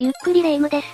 ゆっくりレ夢ムです。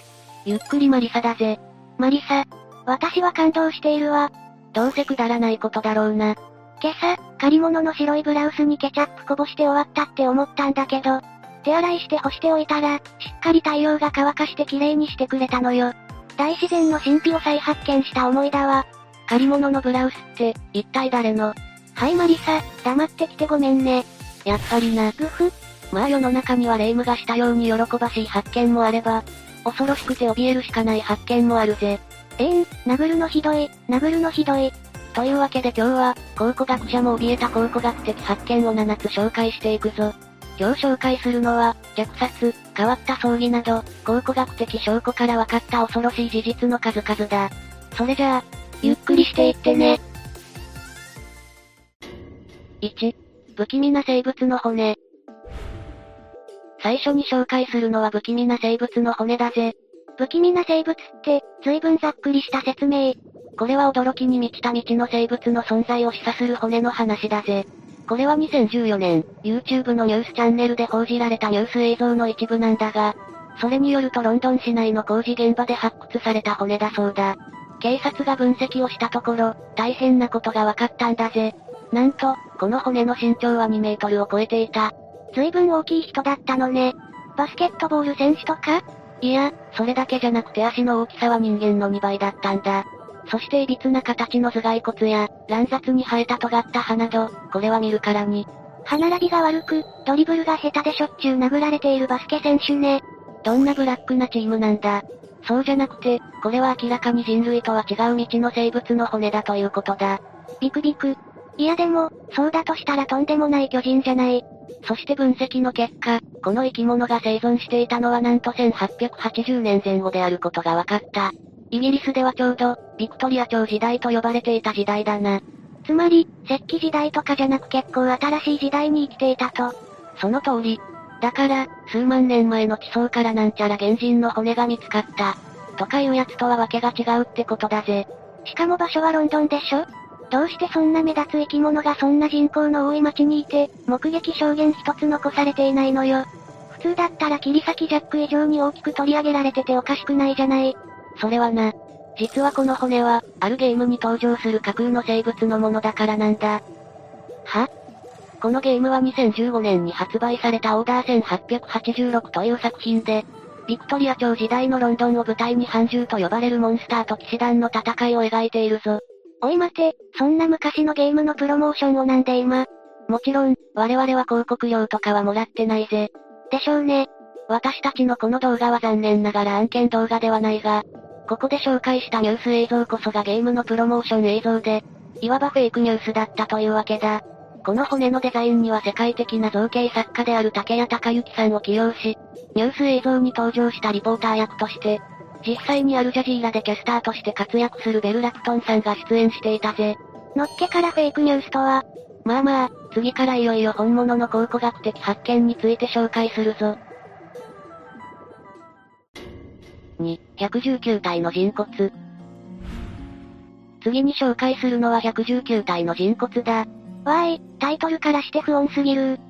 ゆっくりマリサだぜ。マリサ。私は感動しているわ。どうせくだらないことだろうな。今朝、借り物の白いブラウスにケチャップこぼして終わったって思ったんだけど、手洗いして干しておいたら、しっかり太陽が乾かして綺麗にしてくれたのよ。大自然の神秘を再発見した思いだわ。借り物のブラウスって、一体誰の？はいマリサ、黙ってきてごめんね。やっぱりな。ぐふ。まあ世の中には霊夢がしたように喜ばしい発見もあれば、恐ろしくて怯えるしかない発見もあるぜ。えーん、殴るのひどい、殴るのひどい。というわけで今日は、考古学者も怯えた考古学的発見を7つ紹介していくぞ。今日紹介するのは、虐殺、変わった葬儀など、考古学的証拠から分かった恐ろしい事実の数々だ。それじゃあ、ゆっくりしていってね。1、不気味な生物の骨。最初に紹介するのは不気味な生物の骨だぜ。不気味な生物って、随分ざっくりした説明。これは驚きに満ちた未知の生物の存在を示唆する骨の話だぜ。これは2014年、YouTube のニュースチャンネルで報じられたニュース映像の一部なんだが、それによるとロンドン市内の工事現場で発掘された骨だそうだ。警察が分析をしたところ、大変なことが分かったんだぜ。なんと、この骨の身長は2メートルを超えていた。随分大きい人だったのね。バスケットボール選手とか？いや、それだけじゃなくて足の大きさは人間の2倍だったんだ。そして歪な形の頭蓋骨や、乱雑に生えた尖った歯など、これは見るからに。歯並びが悪く、ドリブルが下手でしょっちゅう殴られているバスケ選手ね。どんなブラックなチームなんだ。そうじゃなくて、これは明らかに人類とは違う未知の生物の骨だということだ。ビクビク。いやでも、そうだとしたらとんでもない巨人じゃない。そして分析の結果、この生き物が生存していたのはなんと1880年前後であることが分かった。イギリスではちょうど、ビクトリア朝時代と呼ばれていた時代だな。つまり、石器時代とかじゃなく結構新しい時代に生きていたと。その通り。だから、数万年前の地層からなんちゃら原人の骨が見つかった。とかいうやつとはわけが違うってことだぜ。しかも場所はロンドンでしょ？どうしてそんな目立つ生き物がそんな人口の多い町にいて、目撃証言一つ残されていないのよ。普通だったら切り裂きジャック以上に大きく取り上げられてておかしくないじゃない。それはな。実はこの骨は、あるゲームに登場する架空の生物のものだからなんだ。は？このゲームは2015年に発売されたオーダー1886という作品で、ビクトリア朝時代のロンドンを舞台に半獣と呼ばれるモンスターと騎士団の戦いを描いているぞ。おい待て、そんな昔のゲームのプロモーションをなんで今？もちろん、我々は広告料とかはもらってないぜ。でしょうね。私たちのこの動画は残念ながら案件動画ではないが、ここで紹介したニュース映像こそがゲームのプロモーション映像で、いわばフェイクニュースだったというわけだ。この骨のデザインには世界的な造形作家である竹谷隆之さんを起用し、ニュース映像に登場したリポーター役として、実際にアルジャジーラでキャスターとして活躍するベル・ラプトンさんが出演していたぜ。のっけからフェイクニュースとは、まあまあ、次からいよいよ本物の考古学的発見について紹介するぞ。2、119体の人骨。次に紹介するのは119体の人骨だ。わーい、タイトルからして不穏すぎる。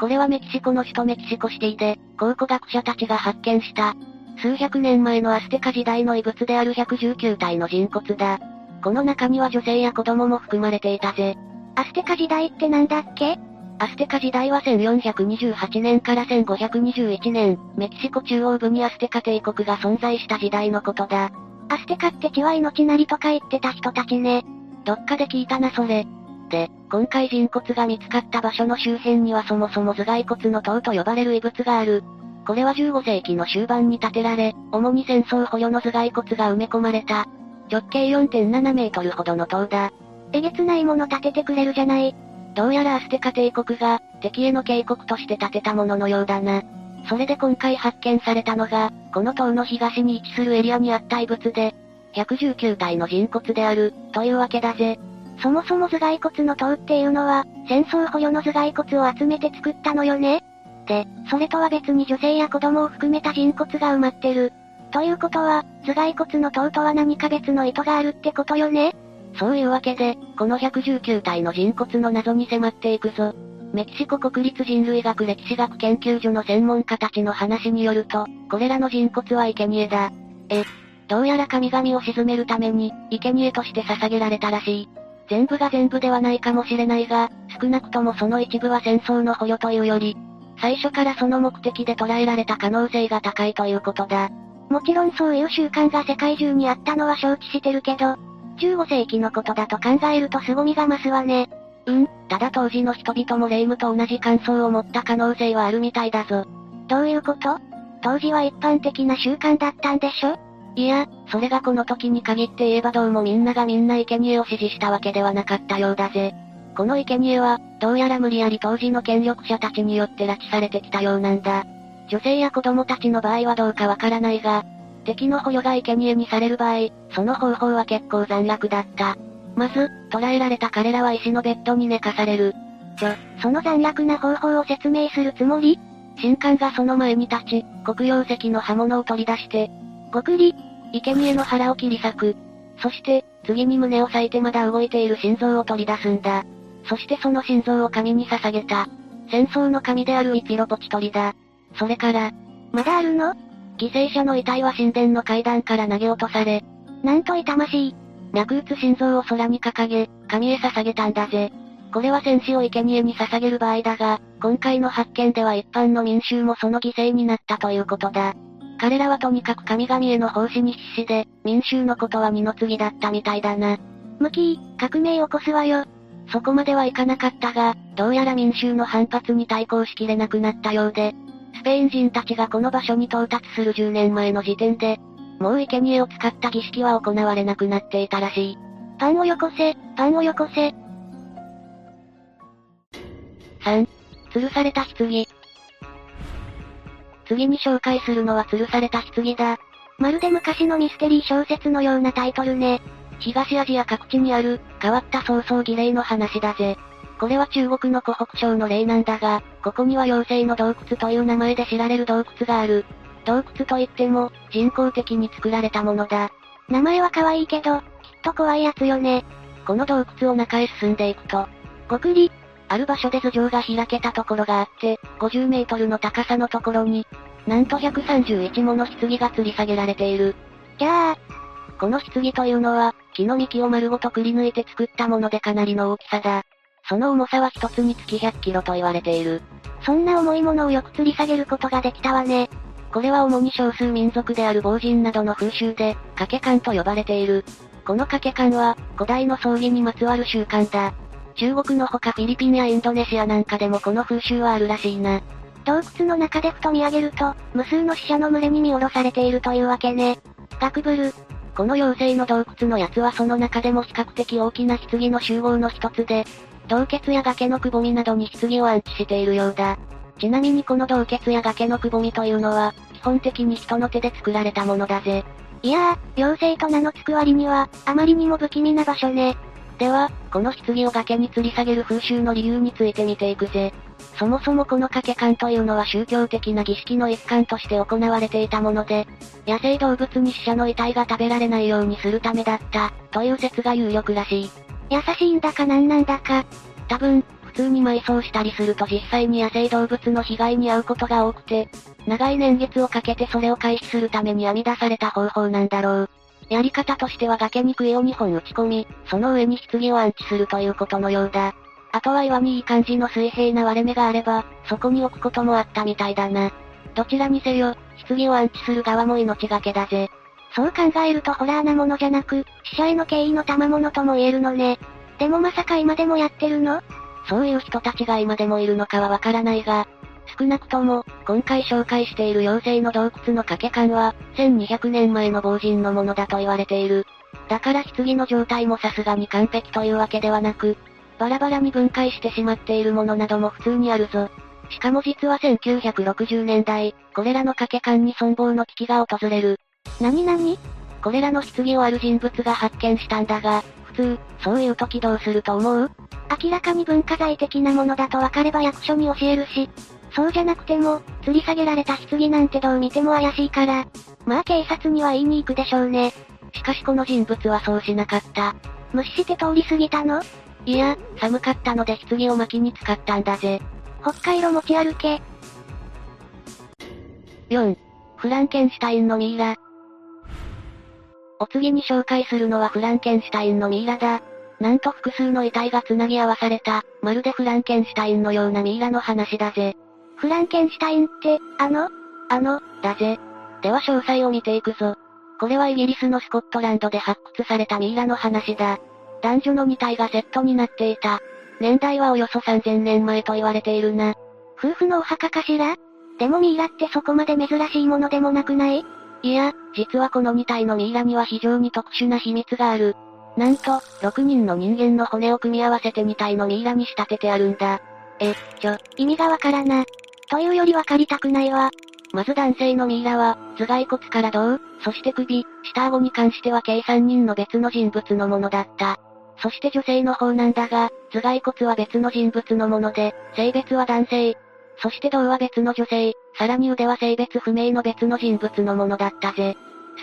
これはメキシコの首都メキシコシティで、考古学者たちが発見した、数百年前のアステカ時代の遺物である119体の人骨だ。この中には女性や子供も含まれていたぜ。アステカ時代ってなんだっけ？アステカ時代は1428年から1521年、メキシコ中央部にアステカ帝国が存在した時代のことだ。アステカって血は命なりとか言ってた人たちね。どっかで聞いたなそれ。で、今回人骨が見つかった場所の周辺にはそもそも頭蓋骨の塔と呼ばれる遺物がある。これは15世紀の終盤に建てられ、主に戦争捕虜の頭蓋骨が埋め込まれた。直径4.7メートルほどの塔だ。えげつないもの建ててくれるじゃない。どうやらアステカ帝国が、敵への警告として建てたもののようだな。それで今回発見されたのが、この塔の東に位置するエリアにあった遺物で、119体の人骨である、というわけだぜ。そもそも頭蓋骨の塔っていうのは、戦争捕虜の頭蓋骨を集めて作ったのよね？で、それとは別に女性や子供を含めた人骨が埋まってる。ということは、頭蓋骨の塔とは何か別の意図があるってことよね？そういうわけで、この119体の人骨の謎に迫っていくぞ。メキシコ国立人類学歴史学研究所の専門家たちの話によると、これらの人骨は生贄だ。え、どうやら神々を鎮めるために、生贄として捧げられたらしい。全部が全部ではないかもしれないが、少なくともその一部は戦争の捕虜というより、最初からその目的で捉えられた可能性が高いということだ。もちろんそういう習慣が世界中にあったのは承知してるけど、15世紀のことだと考えると凄みが増すわね。うん、ただ当時の人々も霊夢と同じ感想を持った可能性はあるみたいだぞ。どういうこと？当時は一般的な習慣だったんでしょ？いや、それがこの時に限って言えばどうもみんながみんな生贄を支持したわけではなかったようだぜ。この生贄は、どうやら無理やり当時の権力者たちによって拉致されてきたようなんだ。女性や子供たちの場合はどうかわからないが、敵の捕虜が生贄にされる場合、その方法は結構残虐だった。まず、捕らえられた彼らは石のベッドに寝かされる。ちょ、その残虐な方法を説明するつもり？神官がその前に立ち、黒曜石の刃物を取り出して、ごくり、生贄の腹を切り裂く。そして、次に胸を裂いてまだ動いている心臓を取り出すんだ。そしてその心臓を神に捧げた。戦争の神であるイピロポチトリだ。それから、まだあるの？犠牲者の遺体は神殿の階段から投げ落とされ、なんと痛ましい。脈打つ心臓を空に掲げ、神へ捧げたんだぜ。これは戦士を生贄に捧げる場合だが、今回の発見では一般の民衆もその犠牲になったということだ。彼らはとにかく神々への奉仕に必死で、民衆のことは二の次だったみたいだな。ムキー、革命起こすわよ。そこまではいかなかったが、どうやら民衆の反発に対抗しきれなくなったようで、スペイン人たちがこの場所に到達する10年前の時点で、もう生贄を使った儀式は行われなくなっていたらしい。パンをよこせ、パンをよこせ。3、吊るされた棺。次に紹介するのは吊るされた棺だ。まるで昔のミステリー小説のようなタイトルね。東アジア各地にある、変わった曹操儀礼の話だぜ。これは中国の湖北省の例なんだが、ここには妖精の洞窟という名前で知られる洞窟がある。洞窟といっても、人工的に作られたものだ。名前は可愛いけど、きっと怖いやつよね。この洞窟を中へ進んでいくと、ごくり、ある場所で頭上が開けたところがあって、50メートルの高さのところに、なんと131もの棺が吊り下げられている。じゃあ、この棺というのは、木の幹を丸ごとくり抜いて作ったものでかなりの大きさだ。その重さは一つにつき100キロと言われている。そんな重いものをよく吊り下げることができたわね。これは主に少数民族である亡人などの風習で、掛け観と呼ばれている。この掛け観は、古代の葬儀にまつわる習慣だ。中国のほかフィリピンやインドネシアなんかでもこの風習はあるらしいな。洞窟の中でふと見上げると、無数の死者の群れに見下ろされているというわけね。ガクブル。この妖精の洞窟のやつはその中でも比較的大きな棺の集合の一つで、洞穴や崖のくぼみなどに棺を安置しているようだ。ちなみにこの洞穴や崖のくぼみというのは、基本的に人の手で作られたものだぜ。いやー、妖精と名の付く割には、あまりにも不気味な場所ね。では、この棺を崖に吊り下げる風習の理由について見ていくぜ。そもそもこの掛け観というのは宗教的な儀式の一環として行われていたもので、野生動物に死者の遺体が食べられないようにするためだった、という説が有力らしい。優しいんだかなんなんだか。多分、普通に埋葬したりすると実際に野生動物の被害に遭うことが多くて、長い年月をかけてそれを回避するために編み出された方法なんだろう。やり方としては崖に杭を2本打ち込み、その上に棺を安置するということのようだ。あとは岩にいい感じの水平な割れ目があれば、そこに置くこともあったみたいだな。どちらにせよ、棺を安置する側も命がけだぜ。そう考えるとホラーなものじゃなく、死者への敬意の賜物とも言えるのね。でもまさか今でもやってるの？そういう人たちが今でもいるのかはわからないが、少なくとも、今回紹介している妖精の洞窟の掛け観は、1200年前の亡人のものだと言われている。だから棺の状態もさすがに完璧というわけではなく、バラバラに分解してしまっているものなども普通にあるぞ。しかも実は1960年代、これらの掛け観に存亡の危機が訪れる。なになにこれらの棺をある人物が発見したんだが、普通、そういう時どうすると思う？明らかに文化財的なものだと分かれば役所に教えるし、そうじゃなくても、吊り下げられた棺なんてどう見ても怪しいから、まあ警察には言いに行くでしょうね。しかしこの人物はそうしなかった。無視して通り過ぎたの？いや、寒かったので棺を巻きに使ったんだぜ。北海道持ち歩け。4、フランケンシュタインのミイラ。お次に紹介するのはフランケンシュタインのミイラだ。なんと複数の遺体が繋ぎ合わされた、まるでフランケンシュタインのようなミイラの話だぜ。フランケンシュタインって、あの？あの、だぜ。では詳細を見ていくぞ。これはイギリスのスコットランドで発掘されたミイラの話だ。男女の2体がセットになっていた。年代はおよそ3000年前と言われているな。夫婦のお墓かしら？でもミイラってそこまで珍しいものでもなくない？いや、実はこの2体のミイラには非常に特殊な秘密がある。なんと、6人の人間の骨を組み合わせて2体のミイラに仕立ててあるんだ。え、ちょ、意味がわからな。というよりわかりたくないわ。まず男性のミイラは、頭蓋骨から胴、そして首、下顎に関しては計3人の別の人物のものだった。そして女性の方なんだが、頭蓋骨は別の人物のもので、性別は男性。そして胴は別の女性、さらに腕は性別不明の別の人物のものだったぜ。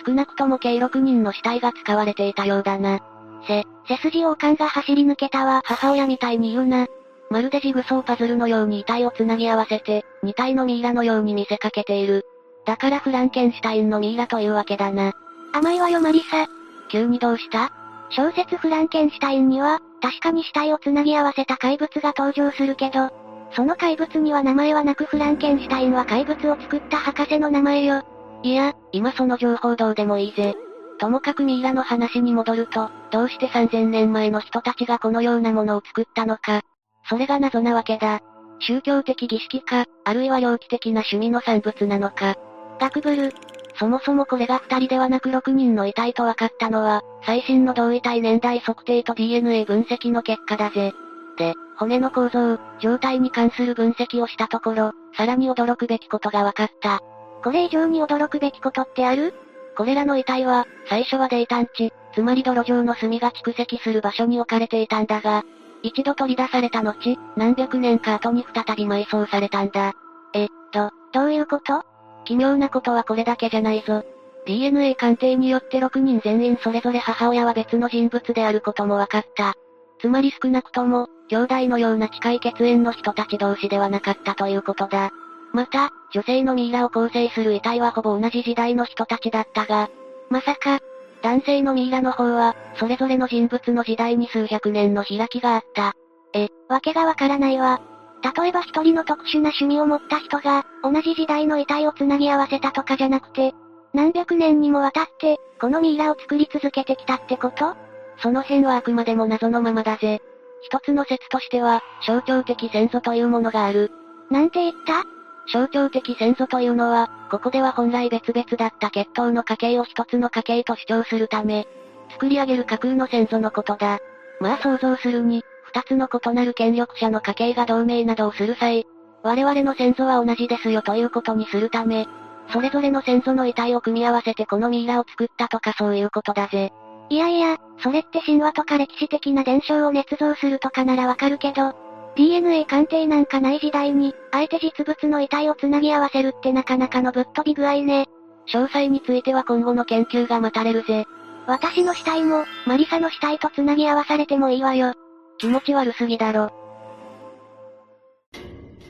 少なくとも計6人の死体が使われていたようだな。せ、背筋王冠が走り抜けたわ。母親みたいに言うな。まるでジグソーパズルのように遺体を繋ぎ合わせて、2体のミイラのように見せかけている。だからフランケンシュタインのミイラというわけだな。甘いわよマリサ。急にどうした？小説フランケンシュタインには、確かに死体を繋ぎ合わせた怪物が登場するけど、その怪物には名前はなくフランケンシュタインは怪物を作った博士の名前よ。いや、今その情報どうでもいいぜ。ともかくミイラの話に戻ると、どうして3000年前の人たちがこのようなものを作ったのか。それが謎なわけだ。宗教的儀式か、あるいは猟奇的な趣味の産物なのか。学ブル。そもそもこれが2人ではなく6人の遺体と分かったのは、最新の同遺体年代測定と DNA 分析の結果だぜ。で、骨の構造、状態に関する分析をしたところ、さらに驚くべきことが分かった。これ以上に驚くべきことってある？これらの遺体は、最初は泥炭地、つまり泥状の炭が蓄積する場所に置かれていたんだが、一度取り出された後、何百年か後に再び埋葬されたんだ。え、ど、どういうこと？奇妙なことはこれだけじゃないぞ。DNA 鑑定によって6人全員それぞれ母親は別の人物であることも分かった。つまり少なくとも、兄弟のような近い血縁の人たち同士ではなかったということだ。また、女性のミイラを構成する遺体はほぼ同じ時代の人たちだったが、まさか、男性のミイラの方は、それぞれの人物の時代に数百年の開きがあった。え、わけがわからないわ。例えば一人の特殊な趣味を持った人が、同じ時代の遺体を繋ぎ合わせたとかじゃなくて、何百年にもわたって、このミイラを作り続けてきたってこと？その辺はあくまでも謎のままだぜ。一つの説としては、象徴的先祖というものがある。なんて言った？象徴的先祖というのは、ここでは本来別々だった血統の家系を一つの家系と主張するため、作り上げる架空の先祖のことだ。まあ想像するに、二つの異なる権力者の家系が同盟などをする際、我々の先祖は同じですよということにするため、それぞれの先祖の遺体を組み合わせてこのミイラを作ったとかそういうことだぜ。いやいや、それって神話とか歴史的な伝承を捏造するとかならわかるけど、DNA 鑑定なんかない時代に、あえて実物の遺体を繋ぎ合わせるってなかなかのぶっ飛び具合ね。詳細については今後の研究が待たれるぜ。私の死体も、マリサの死体と繋ぎ合わされてもいいわよ。気持ち悪すぎだろ。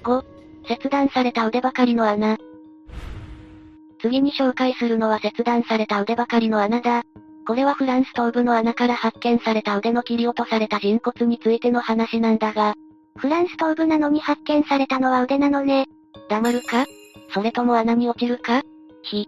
5、切断された腕ばかりの穴。次に紹介するのは切断された腕ばかりの穴だ。これはフランス東部の穴から発見された腕の切り落とされた人骨についての話なんだが、フランス東部なのに発見されたのは腕なのね。黙るか？それとも穴に落ちるか？ひ。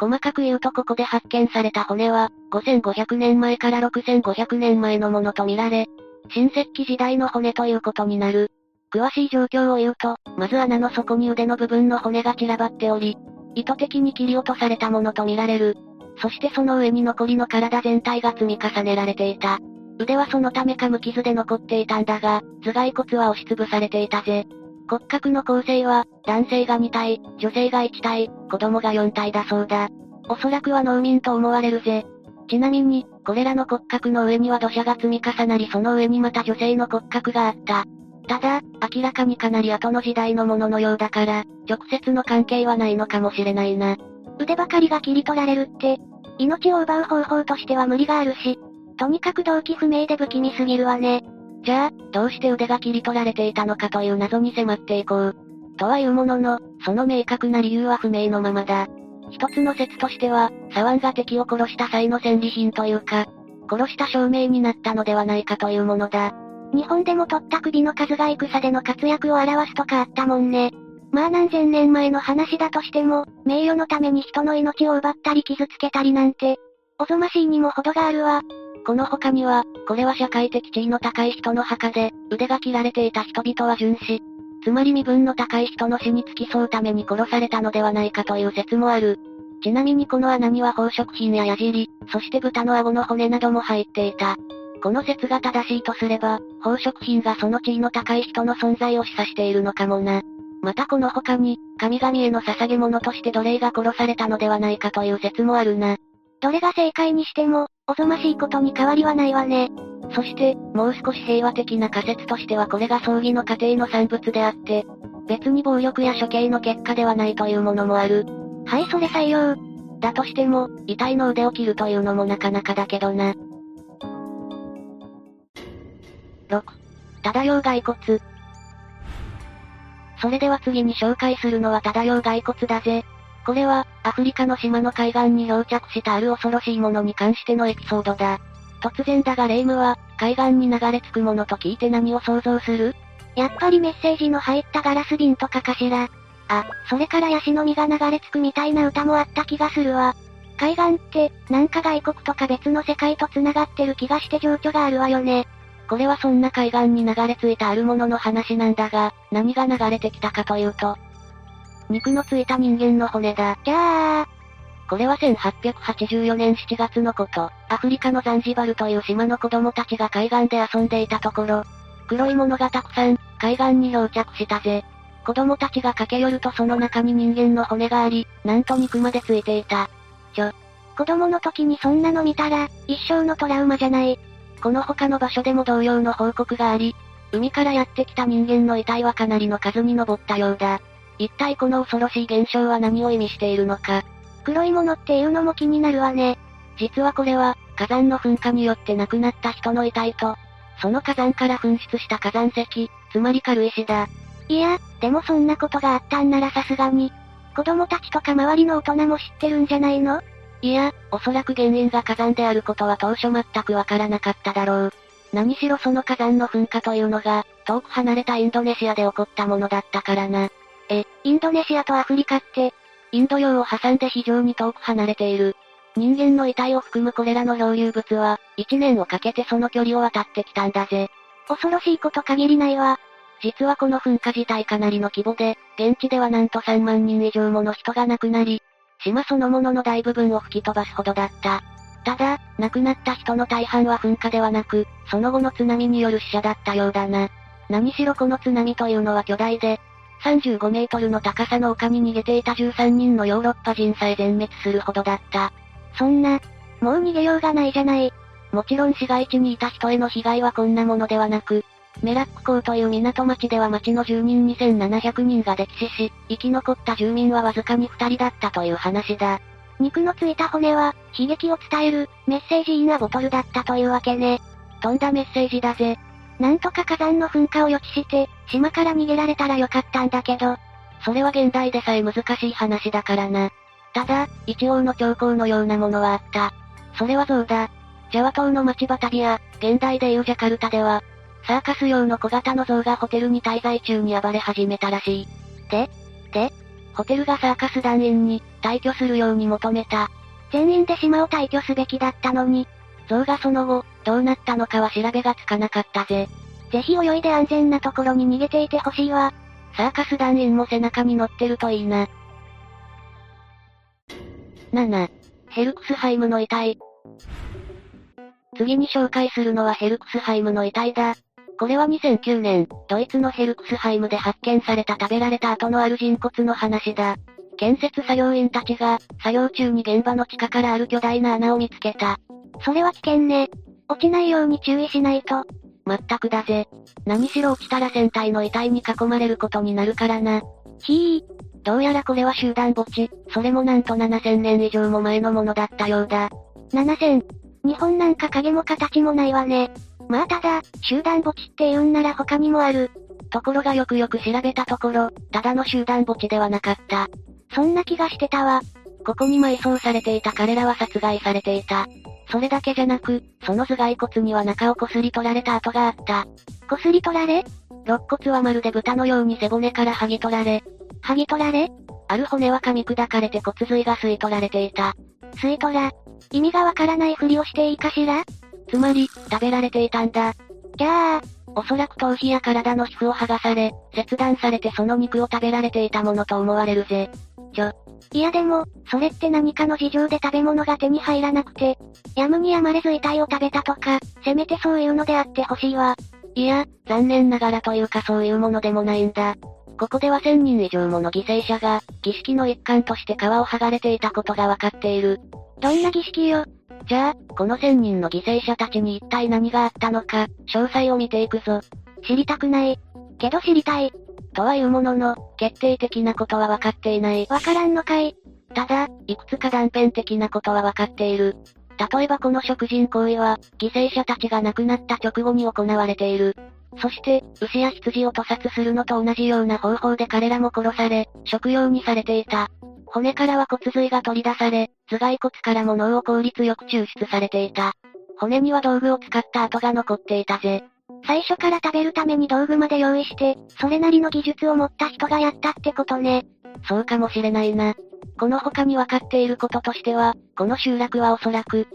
細かく言うとここで発見された骨は、5500年前から6500年前のものとみられ、新石器時代の骨ということになる。詳しい状況を言うと、まず穴の底に腕の部分の骨が散らばっており、意図的に切り落とされたものとみられる。そしてその上に残りの体全体が積み重ねられていた。腕はそのためか無傷で残っていたんだが、頭蓋骨は押しつぶされていたぜ。骨格の構成は、男性が2体、女性が1体、子供が4体だそうだ。おそらくは農民と思われるぜ。ちなみに、これらの骨格の上には土砂が積み重なりその上にまた女性の骨格があった。ただ、明らかにかなり後の時代のもののようだから、直接の関係はないのかもしれないな。腕ばかりが切り取られるって、命を奪う方法としては無理があるし、とにかく動機不明で不気味すぎるわね。じゃあ、どうして腕が切り取られていたのかという謎に迫っていこう。とはいうものの、その明確な理由は不明のままだ。一つの説としては、左腕が敵を殺した際の戦利品というか、殺した証明になったのではないかというものだ。日本でも取った首の数が戦での活躍を表すとかあったもんね。まあ何千年前の話だとしても、名誉のために人の命を奪ったり傷つけたりなんて、おぞましいにも程があるわ。この他には、これは社会的地位の高い人の墓で、腕が切られていた人々は殉死。つまり身分の高い人の死に付き添うために殺されたのではないかという説もある。ちなみにこの穴には宝飾品や矢尻、そして豚の顎の骨なども入っていた。この説が正しいとすれば、宝飾品がその地位の高い人の存在を示唆しているのかもな。またこの他に、神々への捧げ物として奴隷が殺されたのではないかという説もあるな。どれが正解にしても、おぞましいことに変わりはないわね。そして、もう少し平和的な仮説としてはこれが葬儀の過程の産物であって、別に暴力や処刑の結果ではないというものもある。はいそれ採用。だとしても、遺体の腕を切るというのもなかなかだけどな。6. 漂う骸骨。それでは次に紹介するのは漂う骸骨だぜ。これは、アフリカの島の海岸に漂着したある恐ろしいものに関してのエピソードだ。突然だがレイムは、海岸に流れ着くものと聞いて何を想像する？やっぱりメッセージの入ったガラス瓶とかかしら。あ、それからヤシの実が流れ着くみたいな歌もあった気がするわ。海岸って、なんか外国とか別の世界と繋がってる気がして情緒があるわよね。これはそんな海岸に流れ着いたあるものの話なんだが、何が流れてきたかというと、肉のついた人間の骨だ。じゃあ、これは1884年7月のこと、アフリカのザンジバルという島の子供たちが海岸で遊んでいたところ、黒いものがたくさん、海岸に漂着したぜ。子供たちが駆け寄るとその中に人間の骨があり、なんと肉までついていた。ちょ、子供の時にそんなの見たら、一生のトラウマじゃない。この他の場所でも同様の報告があり、海からやってきた人間の遺体はかなりの数に上ったようだ。一体この恐ろしい現象は何を意味しているのか。黒いものっていうのも気になるわね。実はこれは、火山の噴火によって亡くなった人の遺体と、その火山から噴出した火山石、つまり軽石だ。いや、でもそんなことがあったんならさすがに、子供たちとか周りの大人も知ってるんじゃないの？いや、おそらく原因が火山であることは当初全くわからなかっただろう。何しろその火山の噴火というのが、遠く離れたインドネシアで起こったものだったからな。え、インドネシアとアフリカって、インド洋を挟んで非常に遠く離れている。人間の遺体を含むこれらの漂流物は、1年をかけてその距離を渡ってきたんだぜ。恐ろしいこと限りないわ。実はこの噴火自体かなりの規模で、現地ではなんと3万人以上もの人が亡くなり、島そのものの大部分を吹き飛ばすほどだった。ただ、亡くなった人の大半は噴火ではなく、その後の津波による死者だったようだな。何しろこの津波というのは巨大で、35メートルの高さの丘に逃げていた13人のヨーロッパ人さえ全滅するほどだった。そんな、もう逃げようがないじゃない。もちろん市街地にいた人への被害はこんなものではなく、メラック港という港町では町の住人2700人が溺死し、生き残った住民はわずかに2人だったという話だ。肉のついた骨は、悲劇を伝える、メッセージインアボトルだったというわけね。飛んだメッセージだぜ。なんとか火山の噴火を予知して、島から逃げられたらよかったんだけど。それは現代でさえ難しい話だからな。ただ、一応の兆候のようなものはあった。それは象だ。ジャワ島の町バタビア、現代でいうジャカルタでは、サーカス用の小型の象がホテルに滞在中に暴れ始めたらしい。ででホテルがサーカス団員に、退去するように求めた。全員で島を退去すべきだったのに。象がその後、どうなったのかは調べがつかなかったぜ。ぜひ泳いで安全なところに逃げていてほしいわ。サーカス団員も背中に乗ってるといいな。7. ヘルクスハイムの遺体。次に紹介するのはヘルクスハイムの遺体だ。これは2009年、ドイツのヘルクスハイムで発見された食べられた後のある人骨の話だ。建設作業員たちが、作業中に現場の地下からある巨大な穴を見つけた。それは危険ね。落ちないように注意しないと。まったくだぜ。何しろ落ちたら船体の遺体に囲まれることになるからな。ひー。どうやらこれは集団墓地、それもなんと7000年以上も前のものだったようだ。7000。日本なんか影も形もないわね。まあただ、集団墓地って言うんなら他にもある。ところがよくよく調べたところ、ただの集団墓地ではなかった。そんな気がしてたわ。ここに埋葬されていた彼らは殺害されていた。それだけじゃなく、その頭蓋骨には中をこすり取られた跡があった。こすり取られ？肋骨はまるで豚のように背骨から剥ぎ取られ。剥ぎ取られ？ある骨は噛み砕かれて骨髄が吸い取られていた。吸い取ら？意味がわからないふりをしていいかしら？つまり、食べられていたんだ。じゃあ、おそらく頭皮や体の皮膚を剥がされ、切断されてその肉を食べられていたものと思われるぜ。ちょ。いやでも、それって何かの事情で食べ物が手に入らなくて、やむにやまれず遺体を食べたとか、せめてそういうのであってほしいわ。いや、残念ながらというかそういうものでもないんだ。ここでは1000人以上もの犠牲者が、儀式の一環として皮を剥がれていたことがわかっている。どんな儀式よじゃあ、この1000人の犠牲者たちに一体何があったのか、詳細を見ていくぞ。知りたくない。けど知りたい。とはいうものの、決定的なことは分かっていない。わからんのかい。ただ、いくつか断片的なことは分かっている。例えばこの食人行為は、犠牲者たちが亡くなった直後に行われている。そして、牛や羊を屠殺するのと同じような方法で彼らも殺され、食用にされていた。骨からは骨髄が取り出され、頭蓋骨からも脳を効率よく抽出されていた。骨には道具を使った跡が残っていたぜ。最初から食べるために道具まで用意して、それなりの技術を持った人がやったってことね。そうかもしれないな。この他に分かっていることとしては、この集落はおそらく、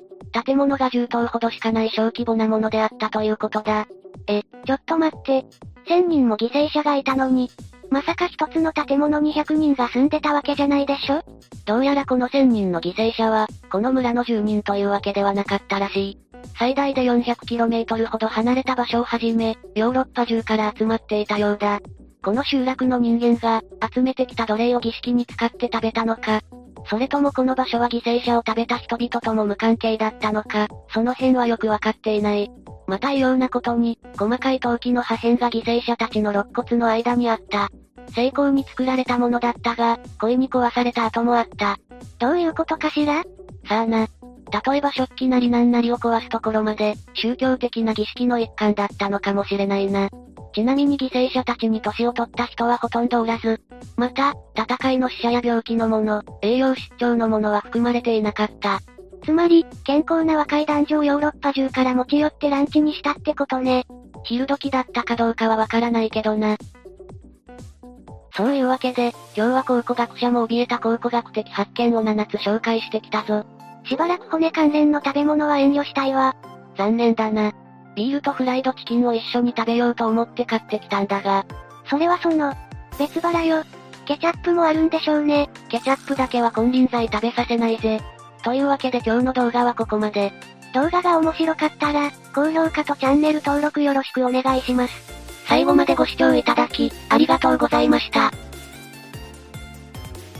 建物が10棟ほどしかない小規模なものであったということだ。え、ちょっと待って。1000人も犠牲者がいたのに、まさか一つの建物に100人が住んでたわけじゃないでしょ？どうやらこの1000人の犠牲者は、この村の住人というわけではなかったらしい。最大で 400km ほど離れた場所をはじめ、ヨーロッパ中から集まっていたようだ。この集落の人間が、集めてきた奴隷を儀式に使って食べたのか、それともこの場所は犠牲者を食べた人々とも無関係だったのか、その辺はよくわかっていない。また異様なことに、細かい陶器の破片が犠牲者たちの肋骨の間にあった。成功に作られたものだったが、故意に壊された跡もあった。どういうことかしら？さあな。例えば食器なりなんなりを壊すところまで、宗教的な儀式の一環だったのかもしれないな。ちなみに犠牲者たちに年を取った人はほとんどおらず、また、戦いの死者や病気のもの、栄養失調のものは含まれていなかった。つまり、健康な若い男女をヨーロッパ中から持ち寄ってランチにしたってことね。昼時だったかどうかはわからないけどな。そういうわけで、今日は考古学者も怯えた考古学的発見を7つ紹介してきたぞ。しばらく骨関連の食べ物は遠慮したいわ。残念だな。ビールとフライドチキンを一緒に食べようと思って買ってきたんだが。それはその、別腹よ。ケチャップもあるんでしょうね。ケチャップだけは金輪際食べさせないぜ。というわけで今日の動画はここまで。動画が面白かったら、高評価とチャンネル登録よろしくお願いします。最後までご視聴いただき、ありがとうございました。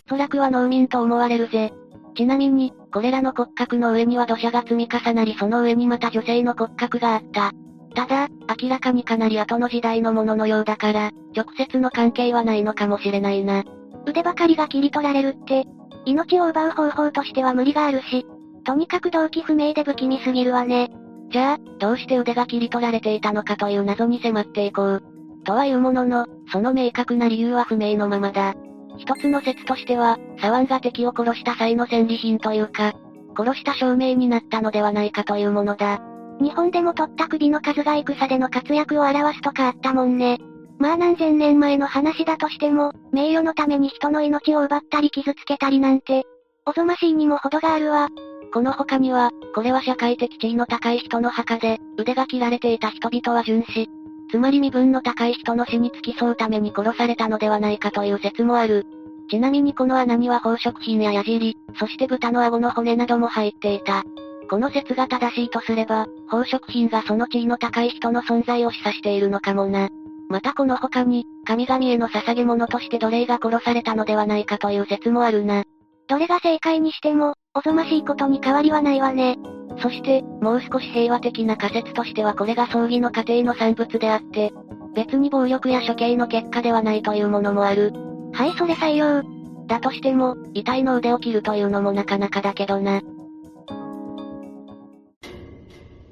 おそらくは農民と思われるぜ。ちなみに、これらの骨格の上には土砂が積み重なりその上にまた女性の骨格があった。ただ、明らかにかなり後の時代のもののようだから、直接の関係はないのかもしれないな。腕ばかりが切り取られるって、命を奪う方法としては無理があるし、とにかく動機不明で不気味すぎるわね。じゃあ、どうして腕が切り取られていたのかという謎に迫っていこう。とはいうものの、その明確な理由は不明のままだ。一つの説としては、左腕が敵を殺した際の戦利品というか、殺した証明になったのではないかというものだ。日本でも取った首の数が戦での活躍を表すとかあったもんね。まあ何千年前の話だとしても、名誉のために人の命を奪ったり傷つけたりなんて、おぞましいにも程があるわ。この他には、これは社会的地位の高い人の墓で、腕が切られていた人々は殉死。つまり身分の高い人の死に付き添うために殺されたのではないかという説もある。ちなみにこの穴には宝飾品や矢尻、そして豚の顎の骨なども入っていた。この説が正しいとすれば、宝飾品がその地位の高い人の存在を示唆しているのかもな。またこの他に、神々への捧げ物として奴隷が殺されたのではないかという説もあるな。どれが正解にしても、おぞましいことに変わりはないわね。そして、もう少し平和的な仮説としてはこれが葬儀の過程の産物であって、別に暴力や処刑の結果ではないというものもある。はいそれ採用。だとしても、遺体の腕を切るというのもなかなかだけどな。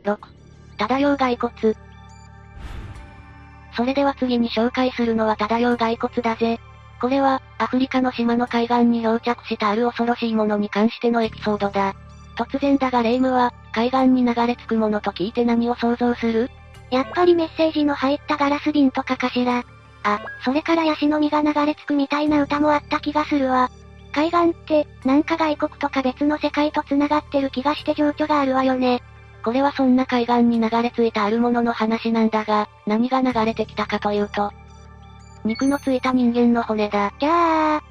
6。漂う骸骨。それでは次に紹介するのは漂う骸骨だぜ。これは、アフリカの島の海岸に漂着したある恐ろしいものに関してのエピソードだ。突然だがレイムは、海岸に流れ着くものと聞いて何を想像する？やっぱりメッセージの入ったガラス瓶とかかしら。あ、それからヤシの実が流れ着くみたいな歌もあった気がするわ。海岸って、なんか外国とか別の世界と繋がってる気がして情緒があるわよね。これはそんな海岸に流れ着いたあるものの話なんだが、何が流れてきたかというと、肉のついた人間の骨だ。じゃあ、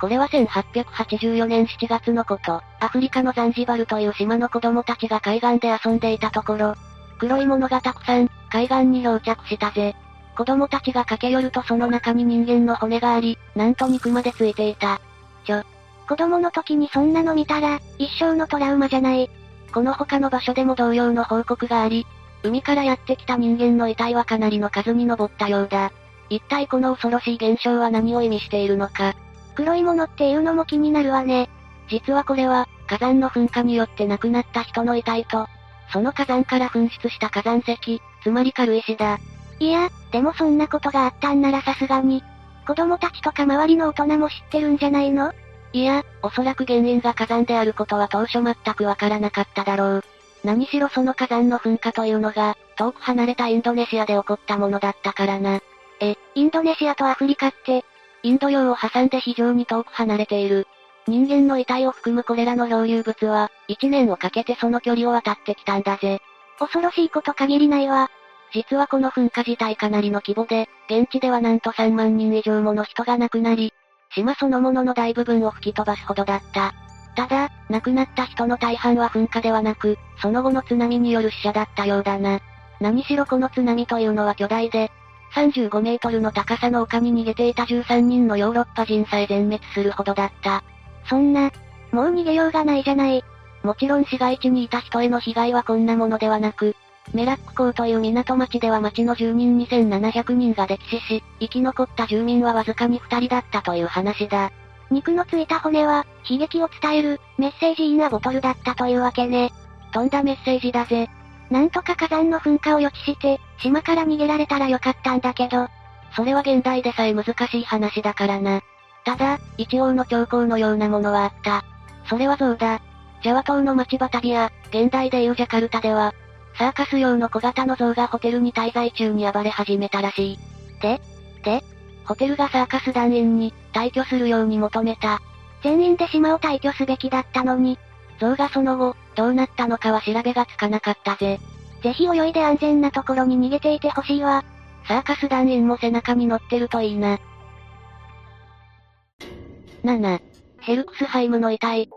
これは1884年7月のこと、アフリカのザンジバルという島の子供たちが海岸で遊んでいたところ、黒いものがたくさん、海岸に漂着したぜ。子供たちが駆け寄るとその中に人間の骨があり、なんと肉までついていた。ちょ、子供の時にそんなの見たら、一生のトラウマじゃない。この他の場所でも同様の報告があり、海からやってきた人間の遺体はかなりの数に上ったようだ。一体この恐ろしい現象は何を意味しているのか。黒いものっていうのも気になるわね。実はこれは、火山の噴火によって亡くなった人の遺体と、その火山から噴出した火山石、つまり軽石だ。いや、でもそんなことがあったんならさすがに、子供たちとか周りの大人も知ってるんじゃないの？いや、おそらく原因が火山であることは当初全くわからなかっただろう。何しろその火山の噴火というのが、遠く離れたインドネシアで起こったものだったからな。え、インドネシアとアフリカって、インド洋を挟んで非常に遠く離れている。人間の遺体を含むこれらの漂流物は、1年をかけてその距離を渡ってきたんだぜ。恐ろしいこと限りないわ。実はこの噴火自体かなりの規模で、現地ではなんと3万人以上もの人が亡くなり、島そのものの大部分を吹き飛ばすほどだった。ただ、亡くなった人の大半は噴火ではなく、その後の津波による死者だったようだな。何しろこの津波というのは巨大で、35メートルの高さの丘に逃げていた13人のヨーロッパ人さえ全滅するほどだった。そんな、もう逃げようがないじゃない。もちろん市街地にいた人への被害はこんなものではなく、メラック港という港町では町の住人2700人が溺死し、生き残った住民はわずかに2人だったという話だ。肉のついた骨は、悲劇を伝える、メッセージインアボトルだったというわけね。飛んだメッセージだぜ。なんとか火山の噴火を予知して、島から逃げられたらよかったんだけど。それは現代でさえ難しい話だからな。ただ、一応の兆候のようなものはあった。それは象だ。ジャワ島の町バタビア、現代でいうジャカルタでは、サーカス用の小型の象がホテルに滞在中に暴れ始めたらしい。ででホテルがサーカス団員に、退去するように求めた。全員で島を退去すべきだったのに。象がその後、どうなったのかは調べがつかなかったぜ。ぜひ泳いで安全なところに逃げていてほしいわ。サーカス団員も背中に乗ってるといいな。7. ヘルクスハイムの遺体。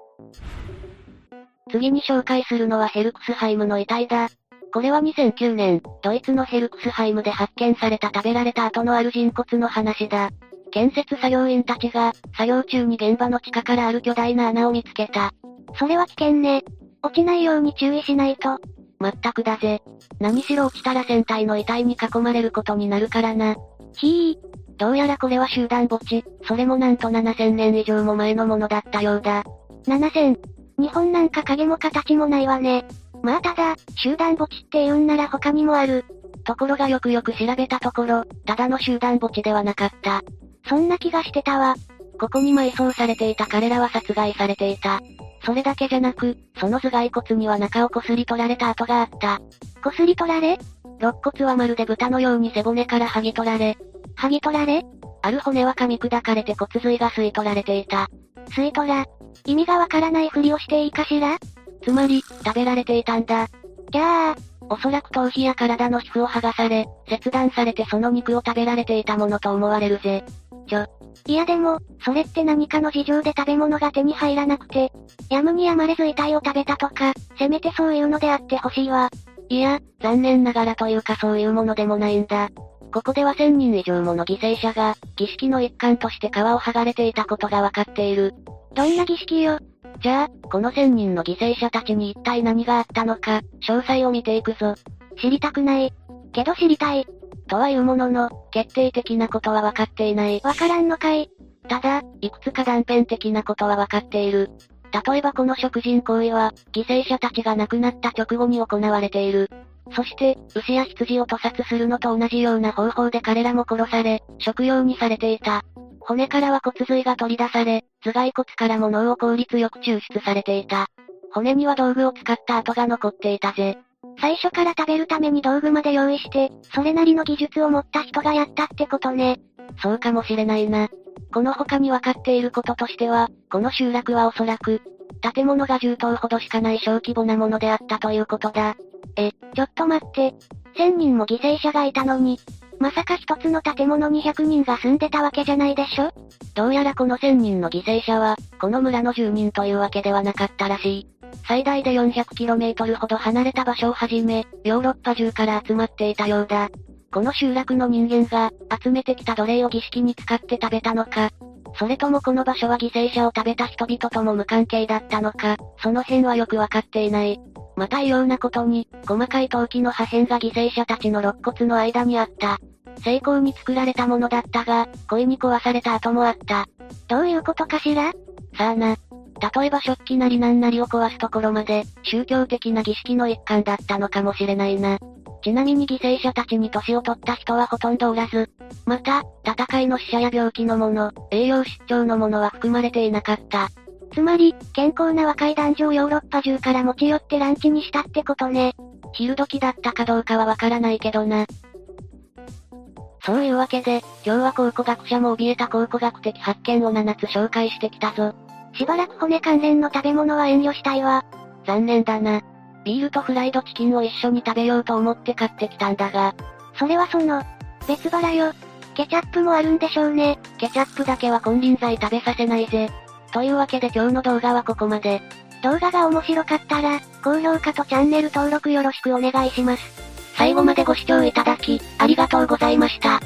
次に紹介するのはヘルクスハイムの遺体だ。これは2009年、ドイツのヘルクスハイムで発見された食べられた後のある人骨の話だ。建設作業員たちが、作業中に現場の地下からある巨大な穴を見つけた。それは危険ね。落ちないように注意しないと。まったくだぜ。何しろ落ちたら船体の遺体に囲まれることになるからな。ひー。どうやらこれは集団墓地、それもなんと7000年以上も前のものだったようだ。7000。日本なんか影も形もないわね。まあただ、集団墓地って言うんなら他にもある。ところがよくよく調べたところ、ただの集団墓地ではなかった。そんな気がしてたわ。ここに埋葬されていた彼らは殺害されていた。それだけじゃなく、その頭蓋骨には中をこすり取られた跡があった。こすり取られ？肋骨はまるで豚のように背骨から剥ぎ取られ。剥ぎ取られ？ある骨は噛み砕かれて骨髄が吸い取られていた。吸い取ら。意味がわからないふりをしていいかしら？つまり、食べられていたんだ。じゃあ、おそらく頭皮や体の皮膚を剥がされ、切断されてその肉を食べられていたものと思われるぜ。ちょ。いやでも、それって何かの事情で食べ物が手に入らなくて、やむにやまれず遺体を食べたとか、せめてそういうのであってほしいわ。いや、残念ながらというかそういうものでもないんだ。ここでは1000人以上もの犠牲者が、儀式の一環として皮を剥がれていたことがわかっている。どんな儀式よじゃあ、この1000人の犠牲者たちに一体何があったのか、詳細を見ていくぞ。知りたくない。けど知りたい。とはい。うものの、決定的なことは分かってい。ない。わからんのかい。ただ、いくつか断片的なことは分かっている。例えばこの食人行為は、犠牲者たちが亡くなった直後に行われてい。る。そして、牛や羊を屠殺するのと同じような方法で彼らも殺され、食用にされてい。た。骨からは骨髄が取り出され、頭蓋骨からも脳を効率よく抽出されてい。た。骨には道具を使った跡が残ってい。たぜ。最初から食べるために道具まで用意して、それなりの技術を持った人がやったってことね。そうかもしれないな。この他に分かっていることとしては、この集落はおそらく、建物が10棟ほどしかない小規模なものであったということだ。え、ちょっと待って。1000人も犠牲者がいたのに、まさか一つの建物に100人が住んでたわけじゃないでしょ？どうやらこの1000人の犠牲者は、この村の住人というわけではなかったらしい。最大で 400km ほど離れた場所をはじめ、ヨーロッパ中から集まっていたようだ。この集落の人間が、集めてきた奴隷を儀式に使って食べたのか、それともこの場所は犠牲者を食べた人々とも無関係だったのか、その辺はよくわかっていない。また異様なことに、細かい陶器の破片が犠牲者たちの肋骨の間にあった。成功に作られたものだったが、恋に壊された跡もあった。どういうことかしら？さあな。例えば食器なりなんなりを壊すところまで、宗教的な儀式の一環だったのかもしれないな。ちなみに犠牲者たちに年を取った人はほとんどおらず、また、戦いの死者や病気のもの、栄養失調のものは含まれていなかった。つまり、健康な若い男女をヨーロッパ中から持ち寄ってランチにしたってことね。昼時だったかどうかはわからないけどな。そういうわけで、今日は考古学者も怯えた考古学的発見を7つ紹介してきたぞ。しばらく骨関連の食べ物は遠慮したいわ。残念だな。ビールとフライドチキンを一緒に食べようと思って買ってきたんだが。それはその、別腹よ。ケチャップもあるんでしょうね。ケチャップだけは金輪際食べさせないぜ。というわけで今日の動画はここまで。動画が面白かったら、高評価とチャンネル登録よろしくお願いします。最後までご視聴いただき、ありがとうございました。